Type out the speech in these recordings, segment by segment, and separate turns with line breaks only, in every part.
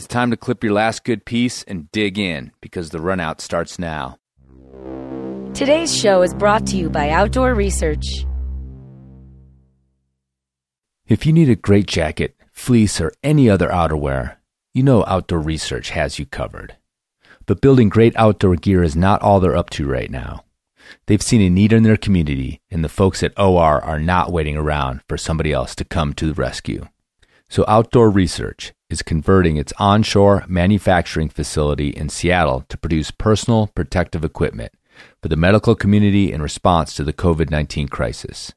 It's time to clip your last good piece and dig in because the runout starts now.
Today's show is brought to you by Outdoor Research.
If you need a great jacket, fleece, or any other outerwear, you know Outdoor Research has you covered. But building great outdoor gear is not all they're up to right now. They've seen a need in their community, and the folks at OR are not waiting around for somebody else to come to the rescue. So, Outdoor Research is converting its onshore manufacturing facility in Seattle to produce personal protective equipment for the medical community in response to the COVID 19 crisis.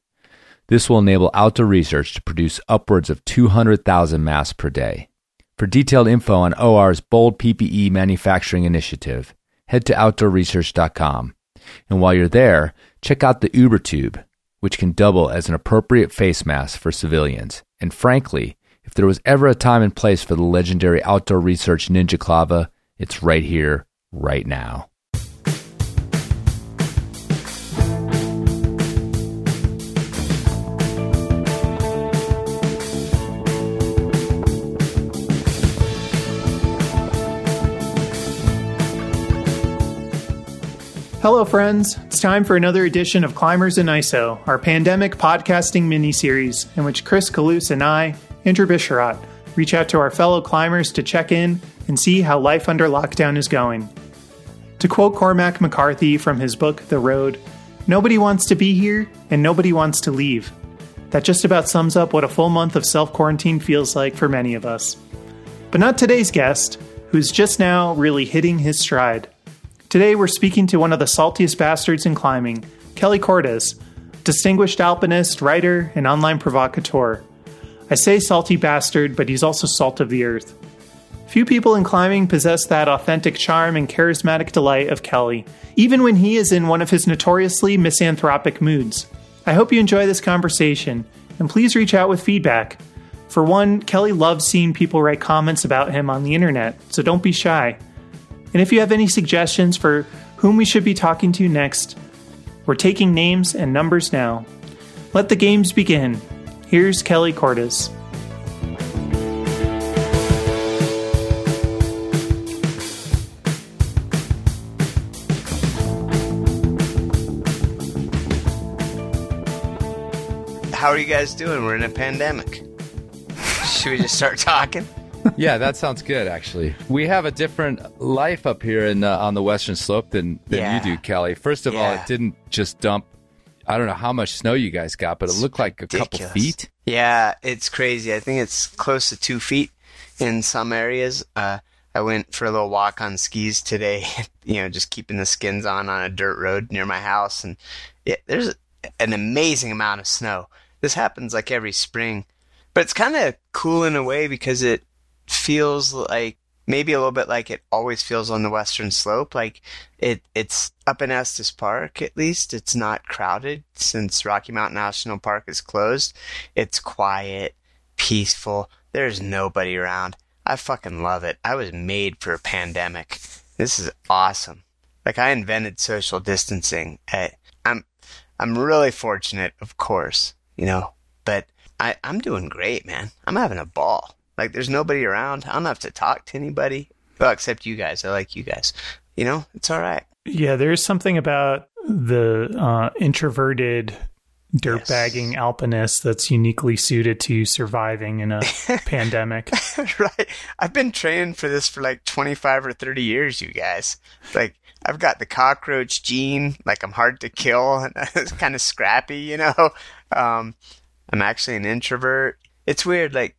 This will enable Outdoor Research to produce upwards of 200,000 masks per day. For detailed info on OR's bold PPE manufacturing initiative, head to outdoorresearch.com. And while you're there, check out the UberTube, which can double as an appropriate face mask for civilians. And frankly, if there was ever a time and place for the legendary outdoor research Ninja Clava, it's right here, right now.
Hello, friends. It's time for another edition of Climbers in ISO, our pandemic podcasting mini series, in which Chris Kalous and I, Andrew Bisharat, reach out to our fellow climbers to check in and see how life under lockdown is going. To quote Cormac McCarthy from his book, The Road, nobody wants to be here and nobody wants to leave. That just about sums up what a full month of self quarantine feels like for many of us. But not today's guest, who's just now really hitting his stride. Today we're speaking to one of the saltiest bastards in climbing, Kelly Cordes, distinguished alpinist, writer, and online provocateur. I say salty bastard, but he's also salt of the earth. Few people in climbing possess that authentic charm and charismatic delight of Kelly, even when he is in one of his notoriously misanthropic moods. I hope you enjoy this conversation, and please reach out with feedback. For one, Kelly loves seeing people write comments about him on the internet, so don't be shy. And if you have any suggestions for whom we should be talking to next, we're taking names and numbers now. Let the games begin. Here's Kelly Cordes.
How are you guys doing? We're in a pandemic. Should we just start talking?
yeah, that sounds good. Actually, we have a different life up here in uh, on the western slope than than
Yeah.
you do, Kelly. First of all, it didn't just dump. I don't know how much snow you guys got, but it looked like a couple feet.
Yeah, it's crazy. I think it's close to two feet in some areas. Uh, I went for a little walk on skis today, you know, just keeping the skins on on a dirt road near my house. And it, there's an amazing amount of snow. This happens like every spring, but it's kind of cool in a way because it feels like maybe a little bit like it always feels on the western slope. Like it, it's up in Estes Park, at least. It's not crowded since Rocky Mountain National Park is closed. It's quiet, peaceful. There's nobody around. I fucking love it. I was made for a pandemic. This is awesome. Like I invented social distancing. I, I'm, I'm really fortunate, of course, you know, but I, I'm doing great, man. I'm having a ball. Like there's nobody around. I don't have to talk to anybody. Well, except you guys. I like you guys. You know, it's all right.
Yeah, there's something about the uh, introverted dirtbagging alpinist that's uniquely suited to surviving in a pandemic.
right. I've been training for this for like 25 or 30 years, you guys. Like, I've got the cockroach gene. Like, I'm hard to kill. And it's kind of scrappy, you know? Um, I'm actually an introvert. It's weird, like,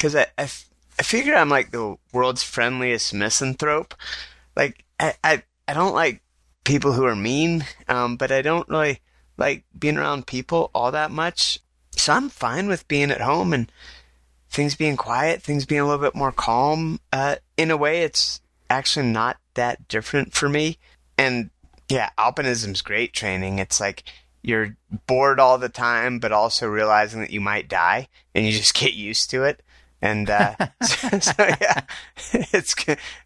because I, I, figure I'm like the world's friendliest misanthrope. Like, I, I, I don't like people who are mean, um, but I don't really like being around people all that much. So I'm fine with being at home and things being quiet, things being a little bit more calm. Uh, in a way, it's actually not that different for me. And yeah, alpinism's great training. It's like you're bored all the time, but also realizing that you might die, and you just get used to it. And uh, so, yeah, it's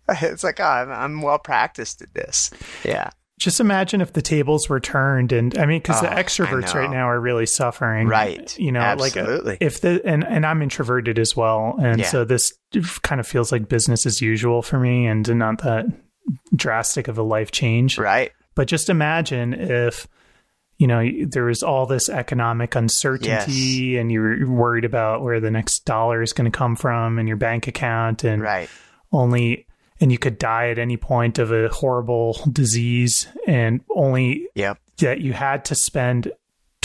it's like oh, I'm, I'm well practiced at this. Yeah,
Just imagine if the tables were turned, and I mean, because the
Oh, I
extroverts right now are really suffering,
Right.
You know,
Absolutely.
like if the and and I'm introverted as well, and
Yeah.
so this kind of feels like business as usual for me, and not that drastic of a life change.
Right.
But just imagine if you know there was all this economic uncertainty, and you were worried about where the next dollar is going to come from in your bank account, and
Right.
only and you could die at any point of a horrible disease and only
Yep.
that you had to spend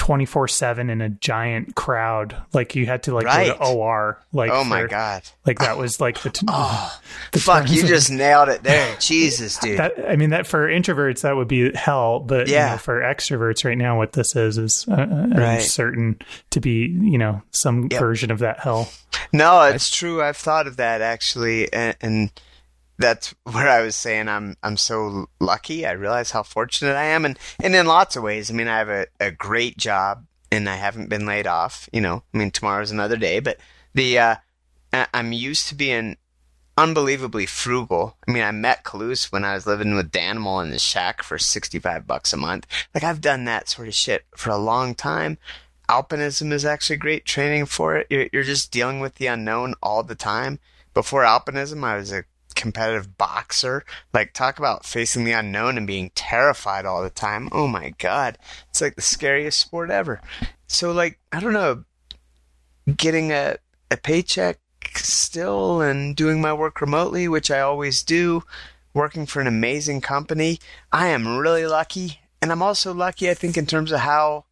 24/7 in a giant crowd like you had to like go to OR like
oh my
for-
god.
like that was like the, t- the
Fuck, you
of-
just nailed it there. Jesus, dude.
that I mean that for introverts that would be hell but you
Yeah.
know, for extroverts right now what this is is uh, I'm
Right.
certain to be you know some
Yep.
version of that hell
No, it's true. I've thought of that actually, and, and that's where I was saying I'm I'm so lucky. I realize how fortunate I am, and and in lots of ways. I mean, I have a, a great job, and I haven't been laid off. You know, I mean, tomorrow's another day, but the uh, I'm used to being unbelievably frugal. I mean, I met Kalous when I was living with Danimal in the shack for 65 bucks a month. Like I've done that sort of shit for a long time. Alpinism is actually great training for it. You're, you're just dealing with the unknown all the time. Before alpinism, I was a competitive boxer. Like talk about facing the unknown and being terrified all the time. Oh my god. It's like the scariest sport ever. So like, I don't know, getting a, a paycheck still and doing my work remotely, which I always do, working for an amazing company. I am really lucky. And I'm also lucky, I think, in terms of how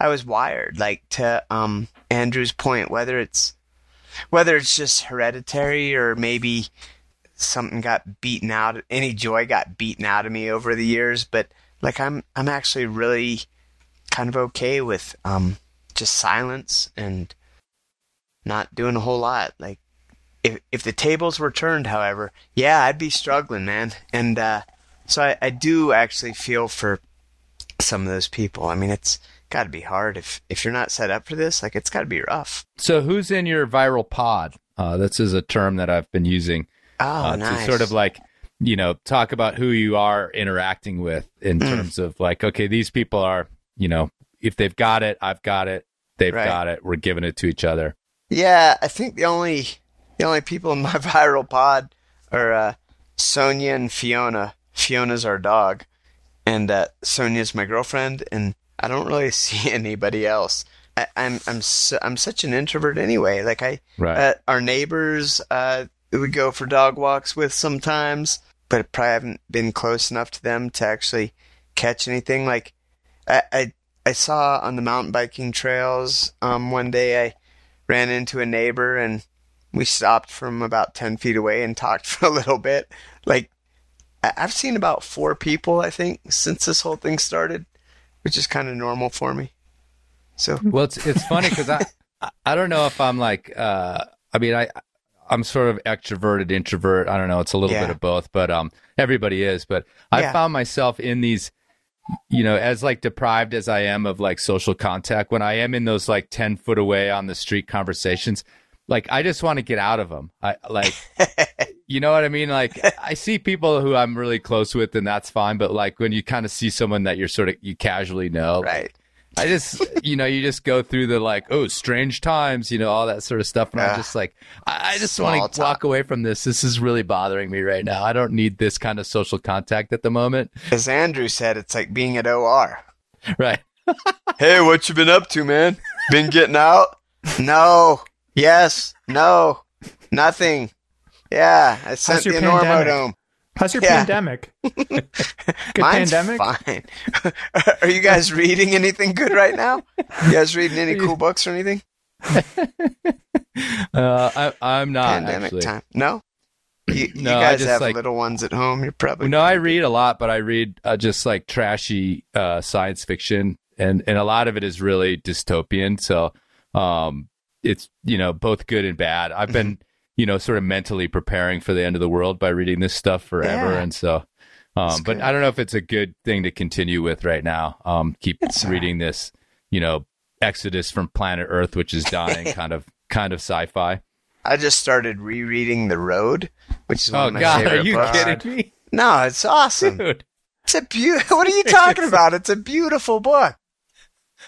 I was wired. Like to um, Andrew's point, whether it's whether it's just hereditary or maybe something got beaten out, any joy got beaten out of me over the years. But like I'm, I'm actually really kind of okay with um, just silence and not doing a whole lot. Like if if the tables were turned, however, yeah, I'd be struggling, man. And uh, so I, I do actually feel for some of those people. I mean, it's got to be hard if if you're not set up for this. Like, it's got to be rough.
So, who's in your viral pod? Uh, this is a term that I've been using
Oh,
uh,
nice.
to sort of like, you know, talk about who you are interacting with in
Mm.
terms of like, okay, these people are, you know, if they've got it, I've got it. They've
Right.
got it. We're giving it to each other.
Yeah, I think the only the only people in my viral pod are uh, Sonia and Fiona. Fiona's our dog, and uh, Sonia's my girlfriend, and I don't really see anybody else. I, I'm I'm su- I'm such an introvert anyway. Like I,
Right.
uh, our neighbors, uh, we go for dog walks with sometimes, but I probably haven't been close enough to them to actually catch anything. Like I I, I saw on the mountain biking trails um, one day I ran into a neighbor and we stopped from about 10 feet away and talked for a little bit. Like, I've seen about four people, I think, since this whole thing started, which is kind of normal for me. So,
Well, it's it's funny because I I don't know if I'm like uh I mean I I'm sort of extroverted introvert I don't know it's a little
Yeah.
bit of both but um everybody is but I
Yeah.
found myself in these you know as like deprived as I am of like social contact when I am in those like ten foot away on the street conversations like I just want to get out of them I like you know what I mean like I see people who I'm really close with and that's fine but like when you kind of see someone that you're sort of you casually know
right.
I just, you know, you just go through the like, oh, strange times, you know, all that sort of stuff. And I'm just like, I, I just want to walk away from this. This is really bothering me right now. I don't need this kind of social contact at the moment.
As Andrew said, it's like being at OR.
Right.
Hey, what you been up to, man? Been getting out? No. Yes. No. Nothing. Yeah, I sent the? Normodome.
How's your
Yeah.
pandemic good
Mine's
pandemic
fine. Are you guys reading anything good right now? You guys reading any cool books or anything?
Uh, I, I'm not
Pandemic
actually.
time. No. You, you
No, I
guys
just,
have
like-
little ones at home. You're probably
No, I read a lot, but I read uh, just like trashy uh, science fiction, and and a lot of it is really dystopian. So, um, it's you know both good and bad. I've been you know sort of mentally preparing for the end of the world by reading this stuff forever,
Yeah.
and so. Um, but. I don't know if it's a good thing to continue with right now. Um, keep
It's right.
reading this, you know, Exodus from planet Earth, which is dying, kind of kind of sci-fi.
I just started rereading The Road, which is one
Oh
of my
God,
favorite
are you
books.
kidding me,
No, it's awesome.
dude?
It's a beautiful. What are you talking about? It's a beautiful book.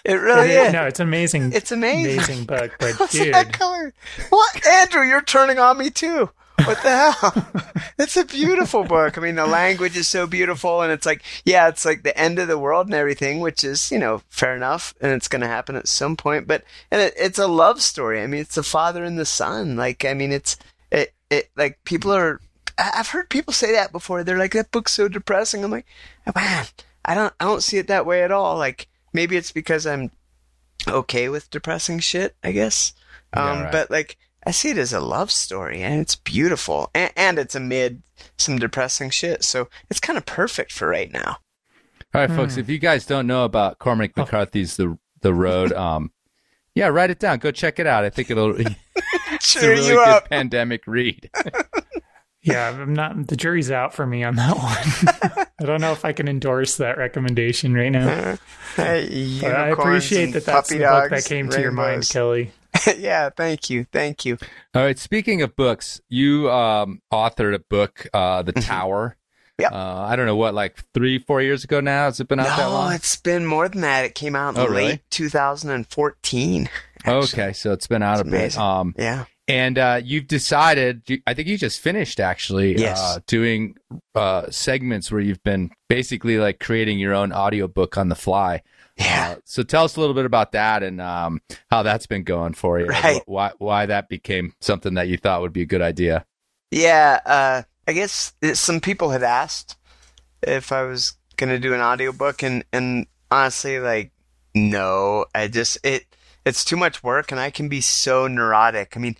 It really
It is-
is.
No, it's amazing.
It's amazing.
amazing book, but
What's
dude,
that color? What, Andrew? You're turning on me too. What the hell? it's a beautiful book. I mean, the language is so beautiful, and it's like, yeah, it's like the end of the world and everything, which is, you know, fair enough, and it's going to happen at some point. But and it, it's a love story. I mean, it's the father and the son. Like, I mean, it's it it like people are. I've heard people say that before. They're like, that book's so depressing. I'm like, man, I don't I don't see it that way at all. Like, maybe it's because I'm okay with depressing shit, I guess.
Yeah,
Um,
right.
But like, I see it as a love story, and it's beautiful, and, and it's amid some depressing shit, so it's kind of perfect for right now.
All right, folks. If you guys don't know about Cormac McCarthy's The The Road, um, yeah, write it down. Go check it out. I think it'll. It's a really
you
good
up.
pandemic read.
yeah, I'm not. The jury's out for me on that one. I don't know if I can endorse that recommendation right now.
Hey,
But I appreciate
and
that that's
puppy
the book that
dogs,
came to your mind. Kelly.
yeah, thank you, thank you.
All right. Speaking of books, you um, authored a book, uh, The Tower.
Mm-hmm.
Uh, I don't know what, like three, four years ago now. Has it been out that
No,
long?
it's been more than that. It came out in
Oh, really?
late 2014. actually.
Okay, so it's been out
It's
a bit. Um,
Yeah.
And uh, you've decided. I think you just finished actually
Yes.
uh, doing uh, segments where you've been basically like creating your own audiobook on the fly.
Yeah.
Uh, so tell us a little bit about that and um, how that's been going for you.
Right.
Wh- Why why that became something that you thought would be a good idea.
Yeah, uh, I guess it, some people had asked if I was gonna do an audiobook and and honestly like no, I just it it's too much work and I can be so neurotic. I mean,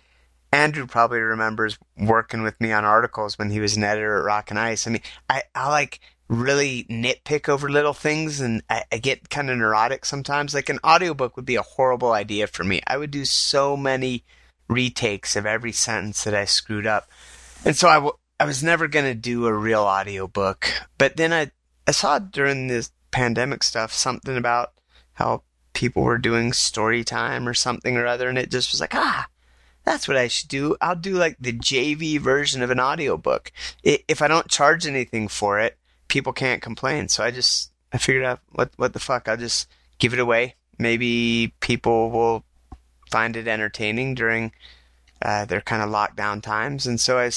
Andrew probably remembers working with me on articles when he was an editor at Rock and Ice. I mean, I, I like really nitpick over little things and I, I get kind of neurotic sometimes. Like an audiobook would be a horrible idea for me. I would do so many retakes of every sentence that I screwed up. And so I, w- I was never going to do a real audiobook. But then I, I saw during this pandemic stuff something about how people were doing story time or something or other. And it just was like, ah, that's what I should do. I'll do like the JV version of an audiobook. If I don't charge anything for it, people can't complain. So I just, I figured out what, what the fuck. I'll just give it away. Maybe people will find it entertaining during uh, their kind of lockdown times. And so I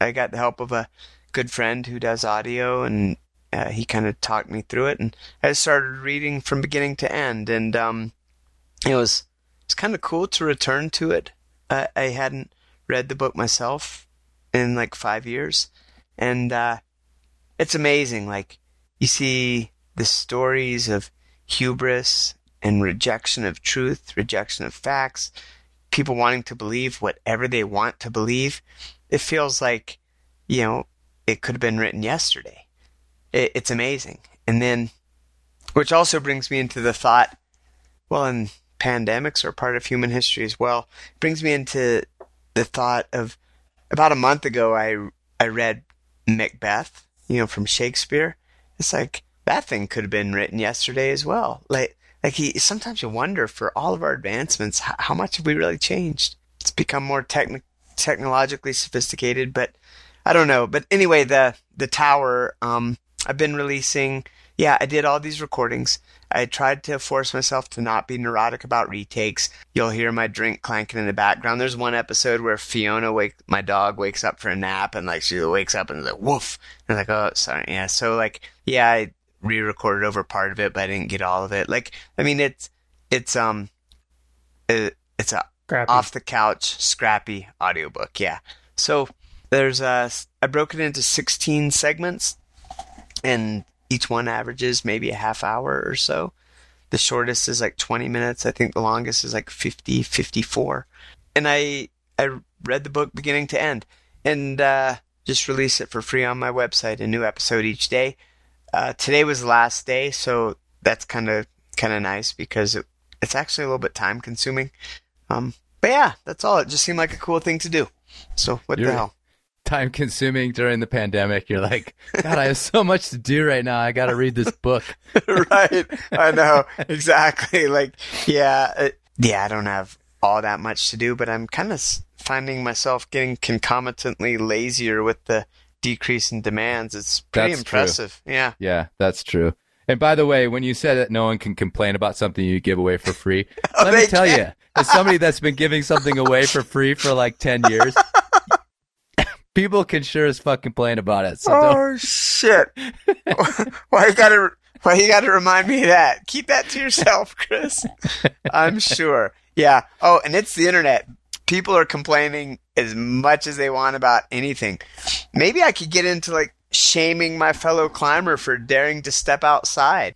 I got the help of a good friend who does audio and uh, he kind of talked me through it. And I started reading from beginning to end. And um, it was, it's kind of cool to return to it. I, I hadn't read the book myself in like five years. And uh, it's amazing. Like, you see the stories of hubris and rejection of truth, rejection of facts, people wanting to believe whatever they want to believe. It feels like, you know, it could have been written yesterday. It, it's amazing. And then, which also brings me into the thought, well, and pandemics are part of human history as well. It brings me into the thought of about a month ago, I, I read Macbeth, you know, from Shakespeare. It's like, that thing could have been written yesterday as well. Like, like he, sometimes you wonder for all of our advancements, how, how much have we really changed? It's become more techni- technologically sophisticated, but I don't know. But anyway, the, the tower, um, I've been releasing, yeah, I did all these recordings. I tried to force myself to not be neurotic about retakes. You'll hear my drink clanking in the background. There's one episode where Fiona wake my dog wakes up for a nap and like she wakes up and is like woof. And I'm like, oh sorry. Yeah. So like yeah, I re recorded over part of it, but I didn't get all of it. Like I mean it's it's um it, it's a
Scrappy.
off the couch scrappy audiobook yeah so there's uh i broke it into 16 segments and each one averages maybe a half hour or so the shortest is like 20 minutes i think the longest is like 50 54 and i i read the book beginning to end and uh just release it for free on my website a new episode each day uh today was the last day so that's kind of kind of nice because it, it's actually a little bit time consuming um, but yeah, that's all. It just seemed like a cool thing to do. So what
You're-
the hell?
Time consuming during the pandemic. You're like, God, I have so much to do right now. I got to read this book.
right. I know exactly. Like, yeah, it, yeah. I don't have all that much to do, but I'm kind of finding myself getting concomitantly lazier with the decrease in demands. It's pretty
That's true.
impressive. Yeah.
Yeah, that's true. And by the way, when you said that no one can complain about something you give away for free,
Oh,
let me tell
can.
you, as somebody that's been giving something away for free for like 10 years, people can sure as fuck complain about it. So don't,
Oh shit! why you gotta why you gotta remind me of that? Keep that to yourself, Chris. I'm sure. Yeah. Oh, and it's the internet. People are complaining as much as they want about anything. Maybe I could get into like shaming my fellow climber for daring to step outside.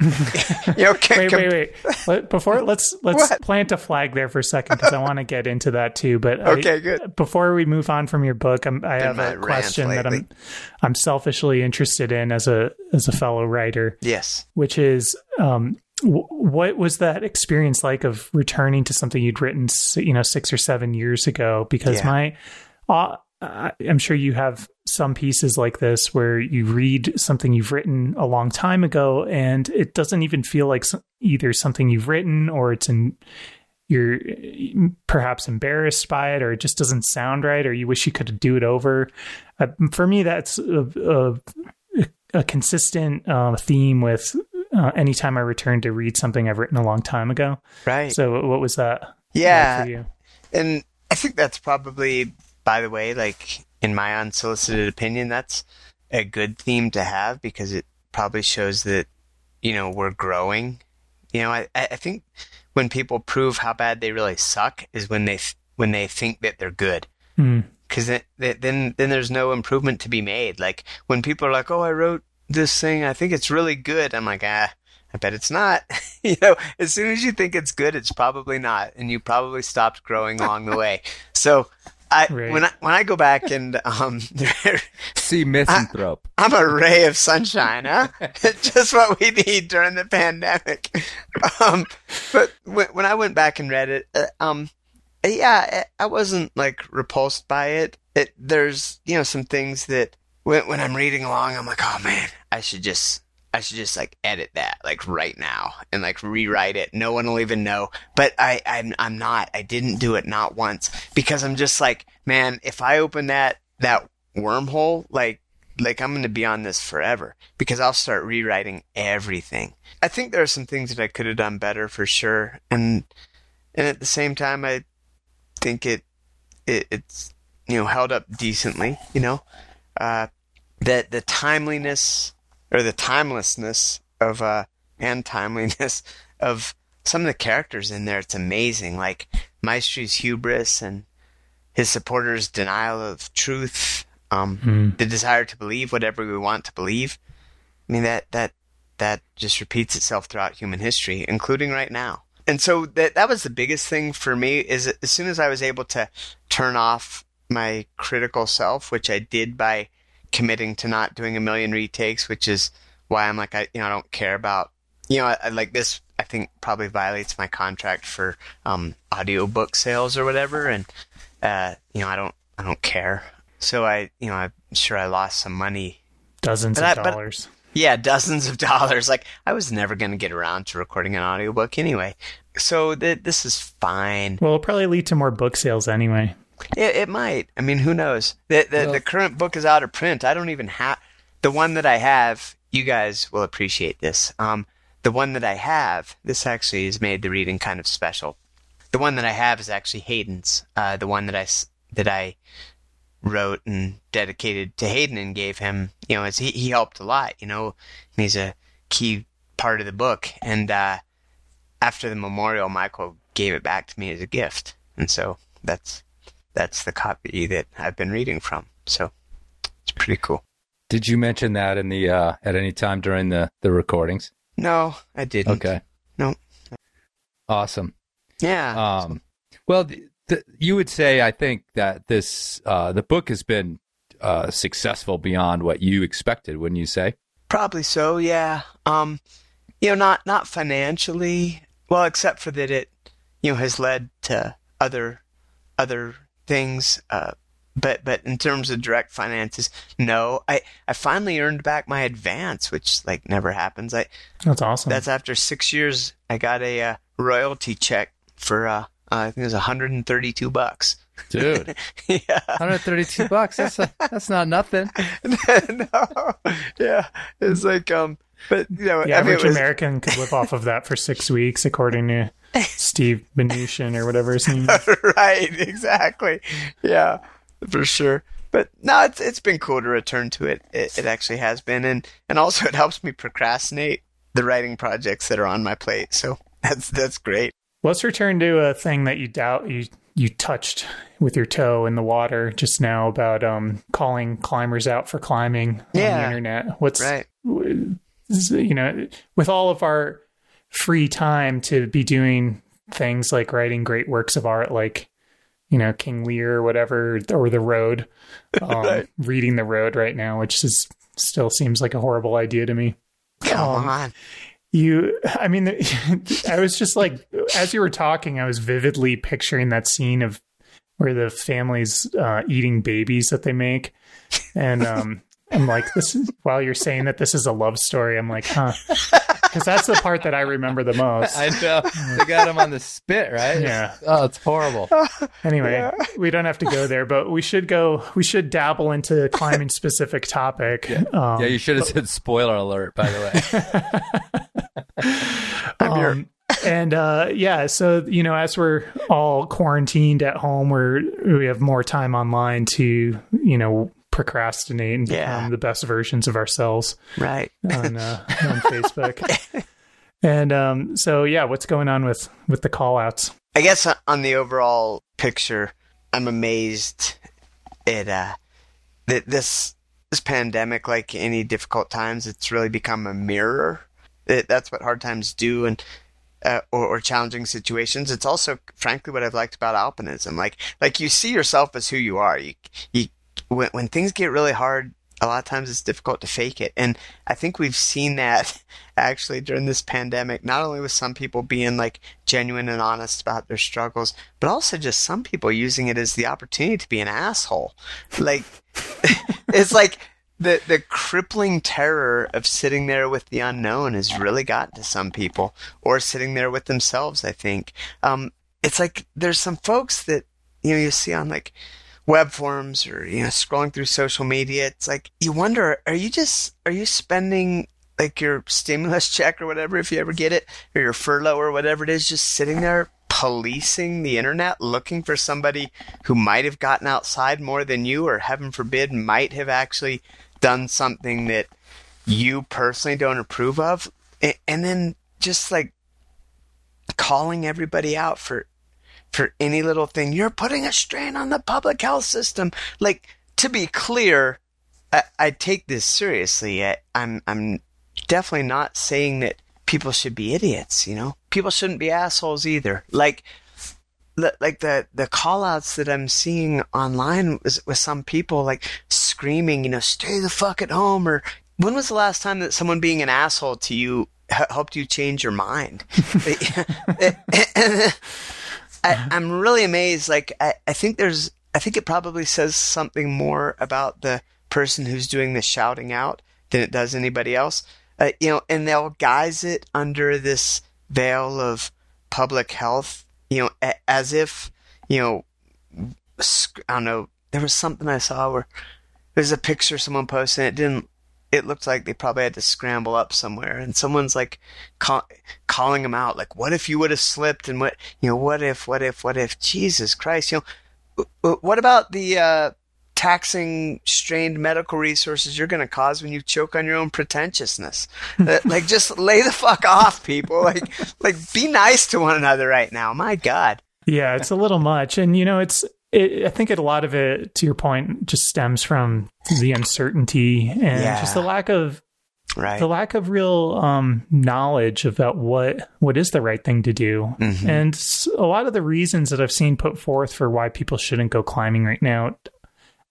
You know, can,
Wait, wait, wait. Before let's let's
What?
plant a flag there for a second because I want to get into that too. But I-
Okay, good.
Before we move on from your book, I'm, I have a question that I'm. I'm selfishly interested in as a as a fellow writer,
yes.
which is um, w- what was that experience like of returning to something you'd written, you know, six or seven years ago? Because
Yeah.
my uh, I- I'm sure you have some pieces like this where you read something you've written a long time ago and it doesn't even feel like either something you've written or it's in you're perhaps embarrassed by it or it just doesn't sound right or you wish you could do it over uh, for me that's a, a, a consistent uh, theme with uh, anytime i return to read something i've written a long time ago
Right.
so what was that
yeah.
for you
And I think that's probably, by the way, like in my unsolicited opinion, that's a good theme to have because it probably shows that, you know, we're growing. You know, I, I think when people prove how bad they really suck is when they, th- when they think that they're good.
Hmm.
Cause then, then, then there's no improvement to be made. Like when people are like, oh, I wrote this thing, I think it's really good. I'm like, ah, I bet it's not. you know, as soon as you think it's good, it's probably not, and you probably stopped growing along the way. So, I
Right.
when I when I go back and um,
see misanthrope.
I'm a ray of sunshine, huh? Just what we need during the pandemic. Um, but when, when I went back and read it, uh, um, yeah, I I wasn't like repulsed by it. It there's you know some things that when when I'm reading along, I'm like, oh man, I should just I should just like edit that like right now and like rewrite it. No one will even know. But I I'm I'm not. I didn't do it not once because I'm just like, man, if I open that that wormhole, like like I'm going to be on this forever because I'll start rewriting everything. I think there are some things that I could have done better for sure, and and at the same time, I think it, it it's you know held up decently. You know, uh, that the timeliness or the timelessness of uh and timeliness of some of the characters in there. It's amazing, like Maestri's hubris and his supporters' denial of truth, um, the desire to believe whatever we want to believe. I mean that that that just repeats itself throughout human history, including right now. And so that that was the biggest thing for me is as soon as I was able to turn off my critical self, which I did by committing to not doing a million retakes, which is why I'm like I you know I don't care about you know I, I like this I think probably violates my contract for um audiobook sales or whatever and uh you know I don't I don't care. So I you know I'm sure I lost some money
dozens
But
of
I-
dollars
yeah, dozens of dollars. Like I was never going to get around to recording an audiobook anyway. So th- this is fine.
well it'll probably lead to more book sales anyway
It, it might. I mean, who knows? The the,
Well-
the current book is out of print. I don't even have the one that I have. You guys will appreciate this. Um, the one that I have, this actually has made the reading kind of special. The one that I have is actually Hayden's. Uh, the one that I that I wrote and dedicated to Hayden and gave him. You know, as he he helped a lot. You know, and he's a key part of the book. And uh, after the memorial, Michael gave it back to me as a gift, and so that's that's the copy that I've been reading from. So it's pretty cool.
Did you mention that in the uh, at any time during the the recordings?
No, I didn't.
Okay,
No.
awesome.
Yeah.
Um, well, th- th- you would say I think that this uh, the book has been uh, successful beyond what you expected, wouldn't you say?
Probably so, yeah. Um, you know, not not financially, well, except for that it, you know, has led to other other things. Uh, but but in terms of direct finances, no. I I finally earned back my advance, which like never happens. I
that's awesome
that's after six years. I got a uh, royalty check for uh, uh, I think it was 132 bucks
Dude,
yeah.
132 bucks. That's a, that's not nothing.
no. Yeah. It's like um but you know,
The
I mean,
average
it was,
American could live off of that for six weeks, according to Steve Mnuchin or whatever his name is.
right, exactly. Yeah, for sure. But no, it's it's been cool to return to it. It, it actually has been, and and also it helps me procrastinate the writing projects that are on my plate. So that's that's great.
Let's return to a thing that you doubt you you touched with your toe in the water just now about um calling climbers out for climbing on the internet. What's
Right.
you know with all of our free time to be doing things like writing great works of art like you know king lear or whatever or the road um,
Right.
reading the road right now which is still seems like a horrible idea to me
Come
Um,
on.
you i mean i was just like as you were talking i was vividly picturing that scene of where the family's uh, eating babies that they make and um i'm like this is while you're saying that this is a love story i'm like huh because that's the part that i remember the most
I know. They got him on the spit, right?
Yeah.
Oh, it's horrible.
anyway we don't have to go there but we should go we should dabble into a climbing specific topic um,
Yeah, you should have said spoiler alert, by the way.
Um, and uh, yeah, so you know, as we're all quarantined at home, we're we have more time online to you know procrastinate and
Yeah.
become the best versions of ourselves
Right.
on uh, on Facebook. And um, so yeah, what's going on with with the call outs?
I guess on- the overall picture, I'm amazed at uh, that this this pandemic, like any difficult times, it's really become a mirror. It, that's what hard times do, and uh, or, or challenging situations. It's also, frankly, what I've liked about alpinism. Like like you see yourself as who you are. You you when when things get really hard. A lot of times it's difficult to fake it. And I think we've seen that actually during this pandemic, not only with some people being like genuine and honest about their struggles, but also just some people using it as the opportunity to be an asshole. Like, it's like the, the crippling terror of sitting there with the unknown has really gotten to some people or sitting there with themselves, I think. Um, it's like there's some folks that, you know, you see on like, web forums or you know scrolling through social media it's like you wonder are you just are you spending like your stimulus check or whatever if you ever get it or your furlough or whatever it is just sitting there policing the internet looking for somebody who might have gotten outside more than you or heaven forbid might have actually done something that you personally don't approve of? And then just like calling everybody out for for any little thing. You're putting a strain on the public health system. Like to be clear, I, I take this seriously. I, I'm I'm definitely not saying that people should be idiots. You know, people shouldn't be assholes either. Like the- like the the call outs that I'm seeing online with, with some people like screaming, you know, stay the fuck at home or when was the last time that someone being an asshole to you helped you change your mind? I, I'm really amazed. Like, I, I think there's, I think it probably says something more about the person who's doing the shouting out than it does anybody else. Uh, you know, and they'll guise it under this veil of public health, you know, a, as if, you know, I don't know, there was something I saw where there's a picture someone posted and it didn't it looked like they probably had to scramble up somewhere. And someone's like call, calling them out like what if you would have slipped and what you know what if what if what if? Jesus christ you know what about the uh taxing strained medical resources you're going to cause when you choke on your own pretentiousness? Uh, like just lay the fuck off people. Like like be nice to one another right now. My god.
Yeah, it's a little much, and you know, it's. It, I think a lot of it, to your point, just stems from the uncertainty and
Yeah.
just the lack of
right
the lack of real um, knowledge about what what is the right thing to do,
Mhm.
and a lot of the reasons that I've seen put forth for why people shouldn't go climbing right now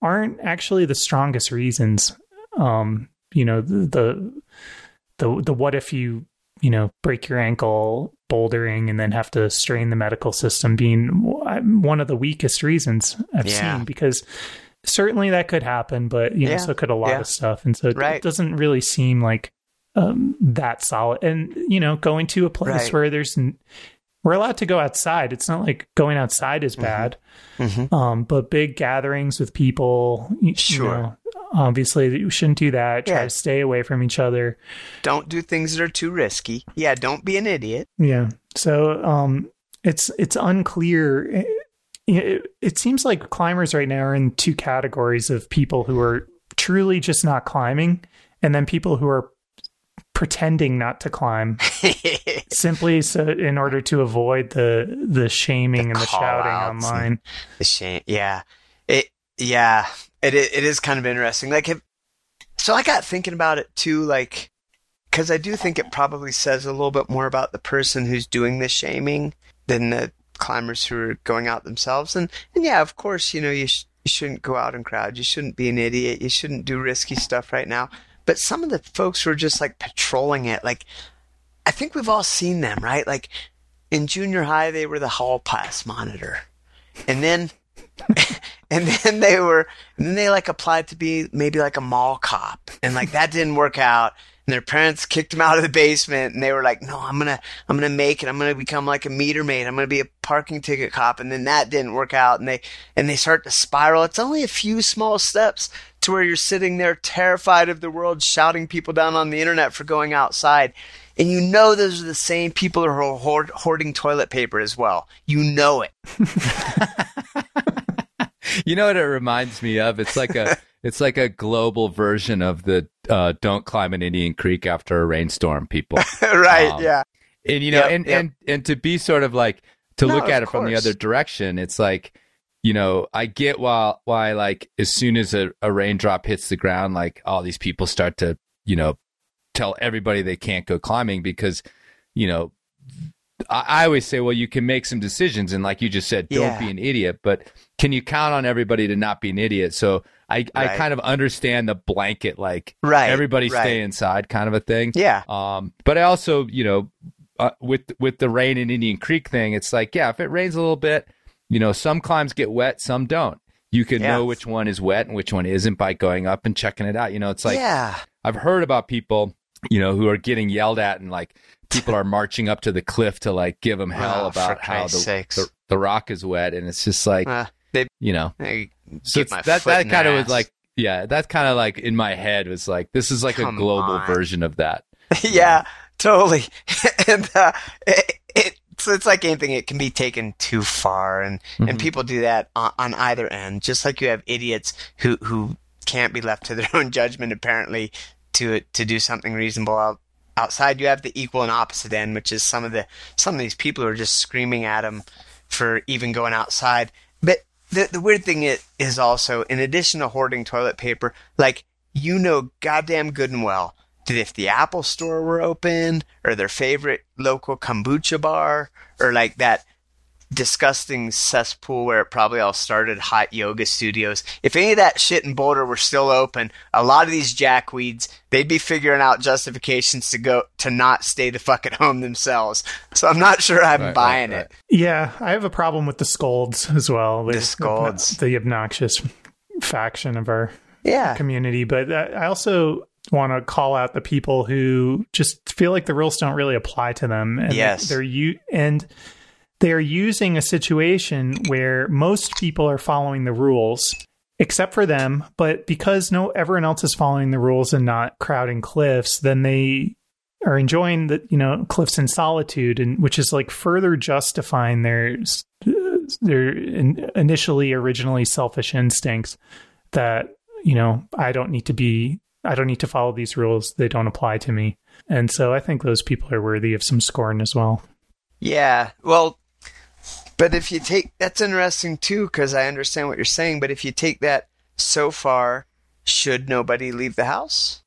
aren't actually the strongest reasons. Um, you know, the, the the the what if you you know break your ankle bouldering and then have to strain the medical system being one of the weakest reasons I've
Yeah.
seen because certainly that could happen, but you know
Yeah.
so could a lot
Yeah.
of stuff, and so it,
Right.
it doesn't really seem like um, that solid. And you know, going to a place
Right.
where there's n- we're allowed to go outside. It's not like going outside is bad.
Mm-hmm.
Um, but big gatherings with people, you,
Sure.
you know, obviously you shouldn't do that. Try
Yeah.
to stay away from each other.
Don't do things that are too risky. Yeah, don't be an idiot.
Yeah. So um, it's it's unclear. It, it, it seems like climbers right now are in two categories of people who are truly just not climbing, and then people who are pretending not to climb simply so in order to avoid the the shaming
The
and the shouting online.
The shame. Yeah. It. Yeah. It. It is kind of interesting. Like, if, so I got thinking about it too. Like, because I do think it probably says a little bit more about the person who's doing the shaming than the climbers who are going out themselves. And and yeah, of course, you know, you sh- you shouldn't go out in crowd. You shouldn't be an idiot. You shouldn't do risky stuff right now. But some of the folks who are just like patrolling it, like, I think we've all seen them, right? Like in junior high, they were the hall pass monitor, and then and then they were and then they like applied to be maybe like a mall cop, and like that didn't work out. And their parents kicked them out of the basement, and they were like, "No, I'm gonna, I'm gonna make it. I'm gonna become like a meter maid. I'm gonna be a parking ticket cop." And then that didn't work out, and they, and they start to spiral. It's only a few small steps to where you're sitting there terrified of the world, shouting people down on the internet for going outside, and you know those are the same people who are hoard, hoarding toilet paper as well. You know it.
You know what it reminds me of? It's like a it's like a global version of the uh, "Don't climb an Indian Creek after a rainstorm." People,
right?
Um,
yeah.
and you know,
Yep,
and
yep.
and and to be sort of like to
No,
look at it from the other direction, it's like you know, I get why why like as soon as a, a raindrop hits the ground, like all these people start to you know tell everybody they can't go climbing because you know I, I always say, well, you can make some decisions, and like you just said, don't
Yeah.
be an idiot. But can you count on everybody to not be an idiot? So I, I kind of understand the blanket, like
Right.
everybody
right.
stay inside kind of a thing.
Yeah.
Um, but I also, you know, uh, with with the rain in Indian Creek thing, it's like, yeah, if it rains a little bit, you know, some climbs get wet, some don't. You can
Yeah.
know which one is wet and which one isn't by going up and checking it out. You know, it's like
yeah.
I've heard about people, you know, who are getting yelled at and like people are marching up to the cliff to like give them hell
Oh,
about how the, the the rock is wet, and it's just like
Uh, they,
you know,
they
so that that kind of was like yeah, that's kind of like in my head was like this is like
Come
a global
on.
version of that.
yeah, totally. and uh, it, it, so it's like anything; it can be taken too far, and
Mm-hmm.
and people do that on, on either end. Just like you have idiots who who can't be left to their own judgment, apparently, to to do something reasonable out, outside. You have the equal and opposite end, which is some of the some of these people who are just screaming at them for even going outside. But the the weird thing is, is also, in addition to hoarding toilet paper, like you know goddamn good and well that if the Apple store were open, or their favorite local kombucha bar, or like that disgusting cesspool where it probably all started, hot yoga studios, if any of that shit in Boulder were still open, a lot of these jackweeds, they'd be figuring out justifications to go to not stay the fuck at home themselves. So I'm not sure I'm
Right, right,
buying
right.
it.
Yeah, I have a problem with the scolds as well.
The scolds.
the obnoxious faction of our
Yeah.
community. But uh, I also want to call out the people who just feel like the rules don't really apply to them. And
Yes.
they're you and they're using a situation where most people are following the rules except for them but because no everyone else is following the rules and not crowding cliffs then they are enjoying the you know cliffs in solitude and which is like further justifying their their in, initially originally selfish instincts that you know I don't need to be I don't need to follow these rules. They don't apply to me. And so I think those people are worthy of some scorn as well.
Yeah. Well, but if you take that's interesting too, because I understand what you're saying. But if you take that so far, should nobody leave the house?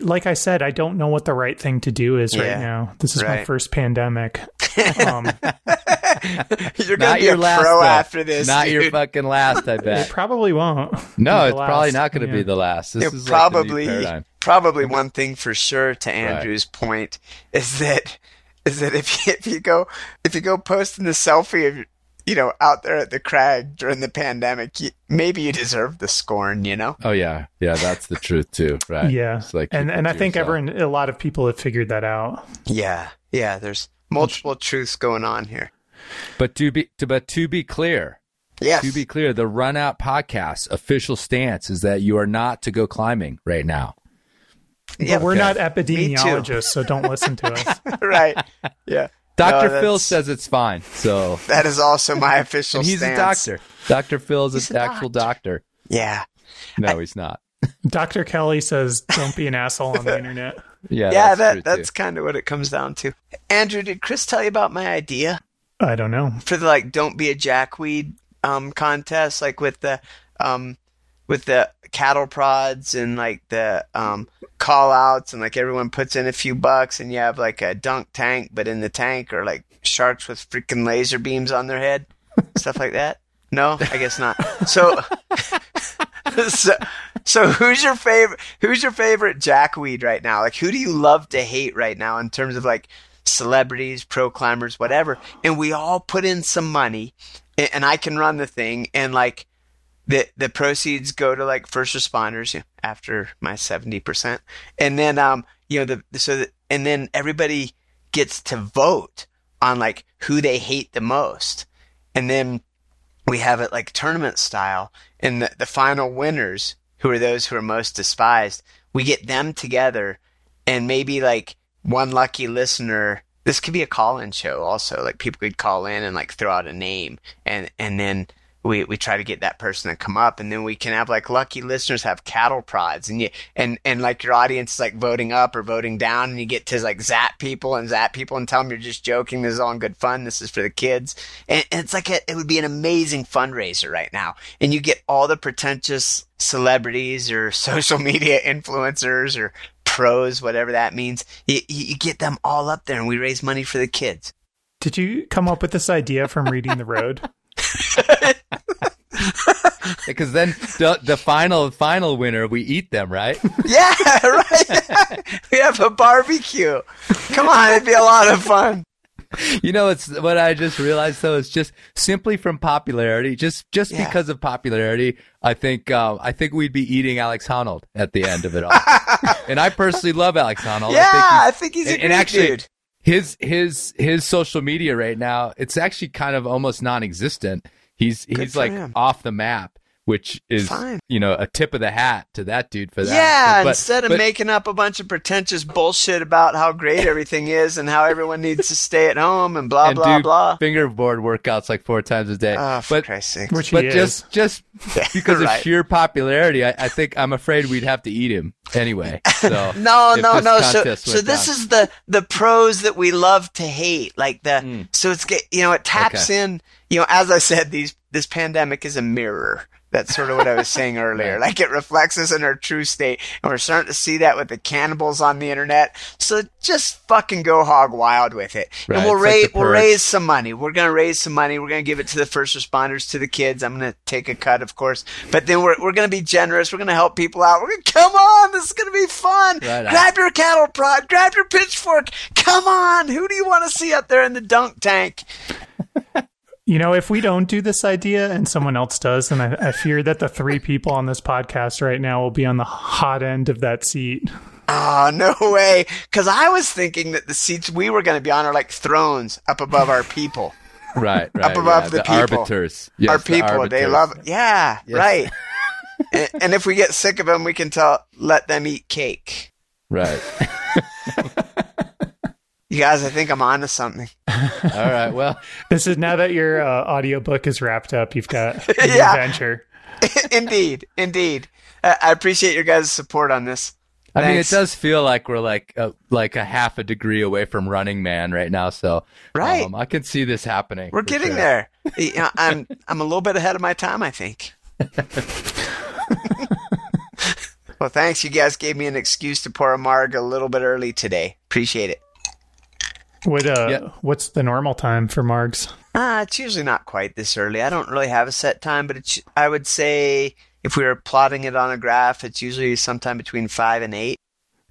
Like I said I don't know what the right thing to do is right now this is my first pandemic um,
You're gonna
Not
be
your
a
last
pro
though.
after this.
Not your fucking last, I
it
bet.
probably won't
No, it's
the
probably not going to be the last. This
Yeah,
is like
probably probably one thing for sure to Andrew's point is that is that if you, if you go if you go posting the selfie of you know out there at the crag during the pandemic, you, maybe you deserve the scorn. You know.
Oh yeah, yeah, that's the truth too, right?
yeah
It's like
and and I think
yourself.
everyone a lot of people have figured that out
Yeah, yeah. There's multiple truths going on here.
But to be to, but to be clear,
Yes.
to be clear, the Run Out podcast official stance is that you are not to go climbing right now.
Yeah,
But we're
okay.
not epidemiologists, so don't listen to us.
right. Yeah.
Dr.
No,
Phil says it's fine. So
that is also my official
and he's
stance.
a doctor. Dr. Phil's
He's
an actual doctor.
Yeah.
No, he's not.
Dr. Kelly says, don't be an asshole on the internet.
Yeah,
yeah,
that's
that that's kind of what it comes down to. Andrew, did Chris tell you about my idea
I don't know.
for the like don't be a jackweed um contest like with the um with the cattle prods and like the um call outs and like everyone puts in a few bucks and you have like a dunk tank but in the tank are like sharks with freaking laser beams on their head. Stuff like that? No? I guess not. So so so who's your favorite who's your favorite jackweed right now? Like who do you love to hate right now in terms of like celebrities pro climbers whatever? And we all put in some money a- and i can run the thing and like the the proceeds go to like first responders you know, after my 70% and then um you know the so that, and then everybody gets to vote on like who they hate the most. And then we have it like tournament style. And the, the final winners who are those who are most despised we get them together and maybe like one lucky listener this could be a call-in show also. Like people could call in and like throw out a name and and then we, we try to get that person to come up and then we can have like lucky listeners have cattle prods and you and and like your audience is like voting up or voting down and you get to like zap people and zap people and tell them you're just joking this is all in good fun this is for the kids and, and it's like a, it would be an amazing fundraiser right now and you get all the pretentious celebrities or social media influencers or pros whatever that means you, you you get them all up there and we raise money for the kids
Did you come up with this idea from reading The Road?
Because then the, the final final winner, we eat them, right?
Yeah, right. we have a barbecue. Come on, it'd be a lot of fun.
you know, it's what I just realized though. It's just simply from popularity, just just
Yeah.
because of popularity. I think um, I think we'd be eating Alex Honnold at the end of it all. and I personally love Alex Honnold.
yeah,
I
I
think
think he's a
and-
great
and actually-
dude.
his his his social media right now, it's actually kind of almost non-existent. He's he's like
him.
off the map, which is
Fine.
you know a tip of the hat to that dude for that.
Yeah,
But-
instead of
but-
making up a bunch of pretentious bullshit about how great everything is and how everyone needs to stay at home and blah
and
blah
do
blah.
fingerboard workouts like four times a day.
Oh, for
but
Christ's sake!
Which
but
he
just just because
right.
of sheer popularity, I, I think I'm afraid we'd have to eat him anyway. So
No, no, no. So, so this
down.
is the the pros that we love to hate. Like the mm. so it's get you know it taps
Okay.
in. You know, as I said, these this pandemic is a mirror. That's sort of what I was saying earlier. Like it reflects us in our true state, and we're starting to see that with the cannibals on the internet. So just fucking go hog wild with it,
Right,
and we'll
it's like
raise we'll raise some money. We're gonna raise some money. We're gonna give it to the first responders, to the kids. I'm gonna take a cut, of course, but then we're we're gonna be generous. We're gonna help people out. We're gonna come on. This is gonna be fun.
Right
grab your cattle prod. Grab your pitchfork. Come on. Who do you want to see up there in the dunk tank?
You know, if we don't do this idea and someone else does, then I, I fear that the three people on this podcast right now will be on the hot end of that seat.
Oh, no way. Because I was thinking that the seats we were going to be on are like thrones up above our people.
right, right,
Up above
yeah,
the people.
arbiters. Yes,
our
the
people, they
arbiters.
love Yeah,
Yes.
right. and, and if we get sick of them, we can tell, let them eat cake.
Right.
You guys, I think I'm onto something.
All right. Well,
This is now that your uh, audiobook is wrapped up, you've got a new
Yeah.
venture.
indeed, indeed. I I appreciate your guys' support on this.
I mean, it does feel like we're like a, like a half a degree away from Running Man right now. So,
Right.
um, I can see this happening.
We're getting
sure.
there. You know, I'm I'm a little bit ahead of my time, I think. well, thanks. You guys gave me an excuse to pour a marg a little bit early today. Appreciate it.
What, uh,
Yeah.
What's the normal time for Margs?
Uh, it's usually not quite this early. I don't really have a set time, but it's, I would say if we were plotting it on a graph, it's usually sometime between five and eight.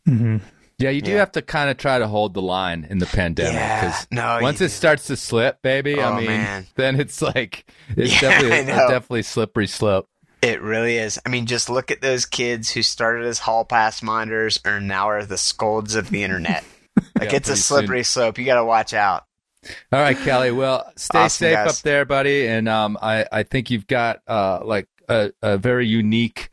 mm-hmm.
Yeah, you do
Yeah.
have to kind of try to hold the line in the pandemic
Yeah.
because
No,
once
you
it starts to slip, baby,
Oh,
I mean,
man.
then it's like it's
Yeah,
definitely
I
a definitely slippery slope.
It really is. I mean, just look at those kids who started as hall pass monitors and now are the scolds of the internet. Like
Yeah,
it's a
pretty
slippery slope. You got to watch out.
All right, Kelly. Well, stay
Awesome,
safe
guys.
up there, buddy. And um, I, I think you've got uh, like a, a very unique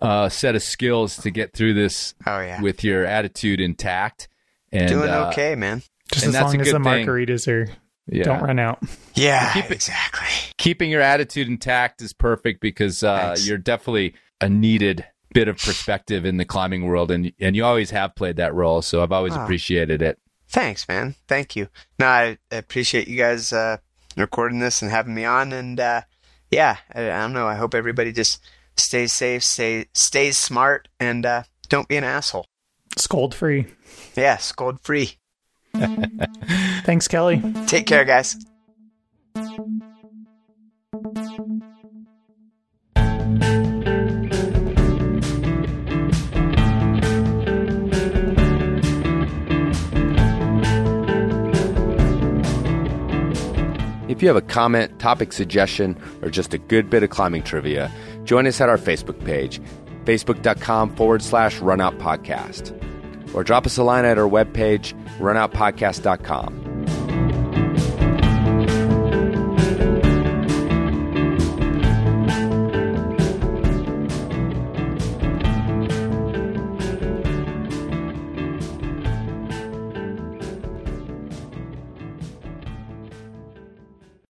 uh, set of skills to get through this
Oh yeah,
with your attitude intact. And
doing
uh,
okay, man.
Just
And
as
that's
long
a
as the
thing.
margaritas are
Yeah.
don't run out.
Yeah,
Keep it-
exactly.
keeping your attitude intact is perfect because uh, you're definitely a needed bit of perspective in the climbing world, and and you always have played that role. So I've always
Wow.
appreciated it.
Thanks, man. Thank you. No, I I appreciate you guys uh, recording this and having me on. And uh, yeah, I, I don't know. I hope everybody just stays safe, stay stays smart, and uh, don't be an asshole.
Scold free.
Yeah, scold free.
Thanks, Kelly.
Take care, guys.
If you have a comment, topic suggestion, or just a good bit of climbing trivia, join us at our Facebook page, facebook.com forward slash runout podcast. Or drop us a line at our webpage, runoutpodcast.com.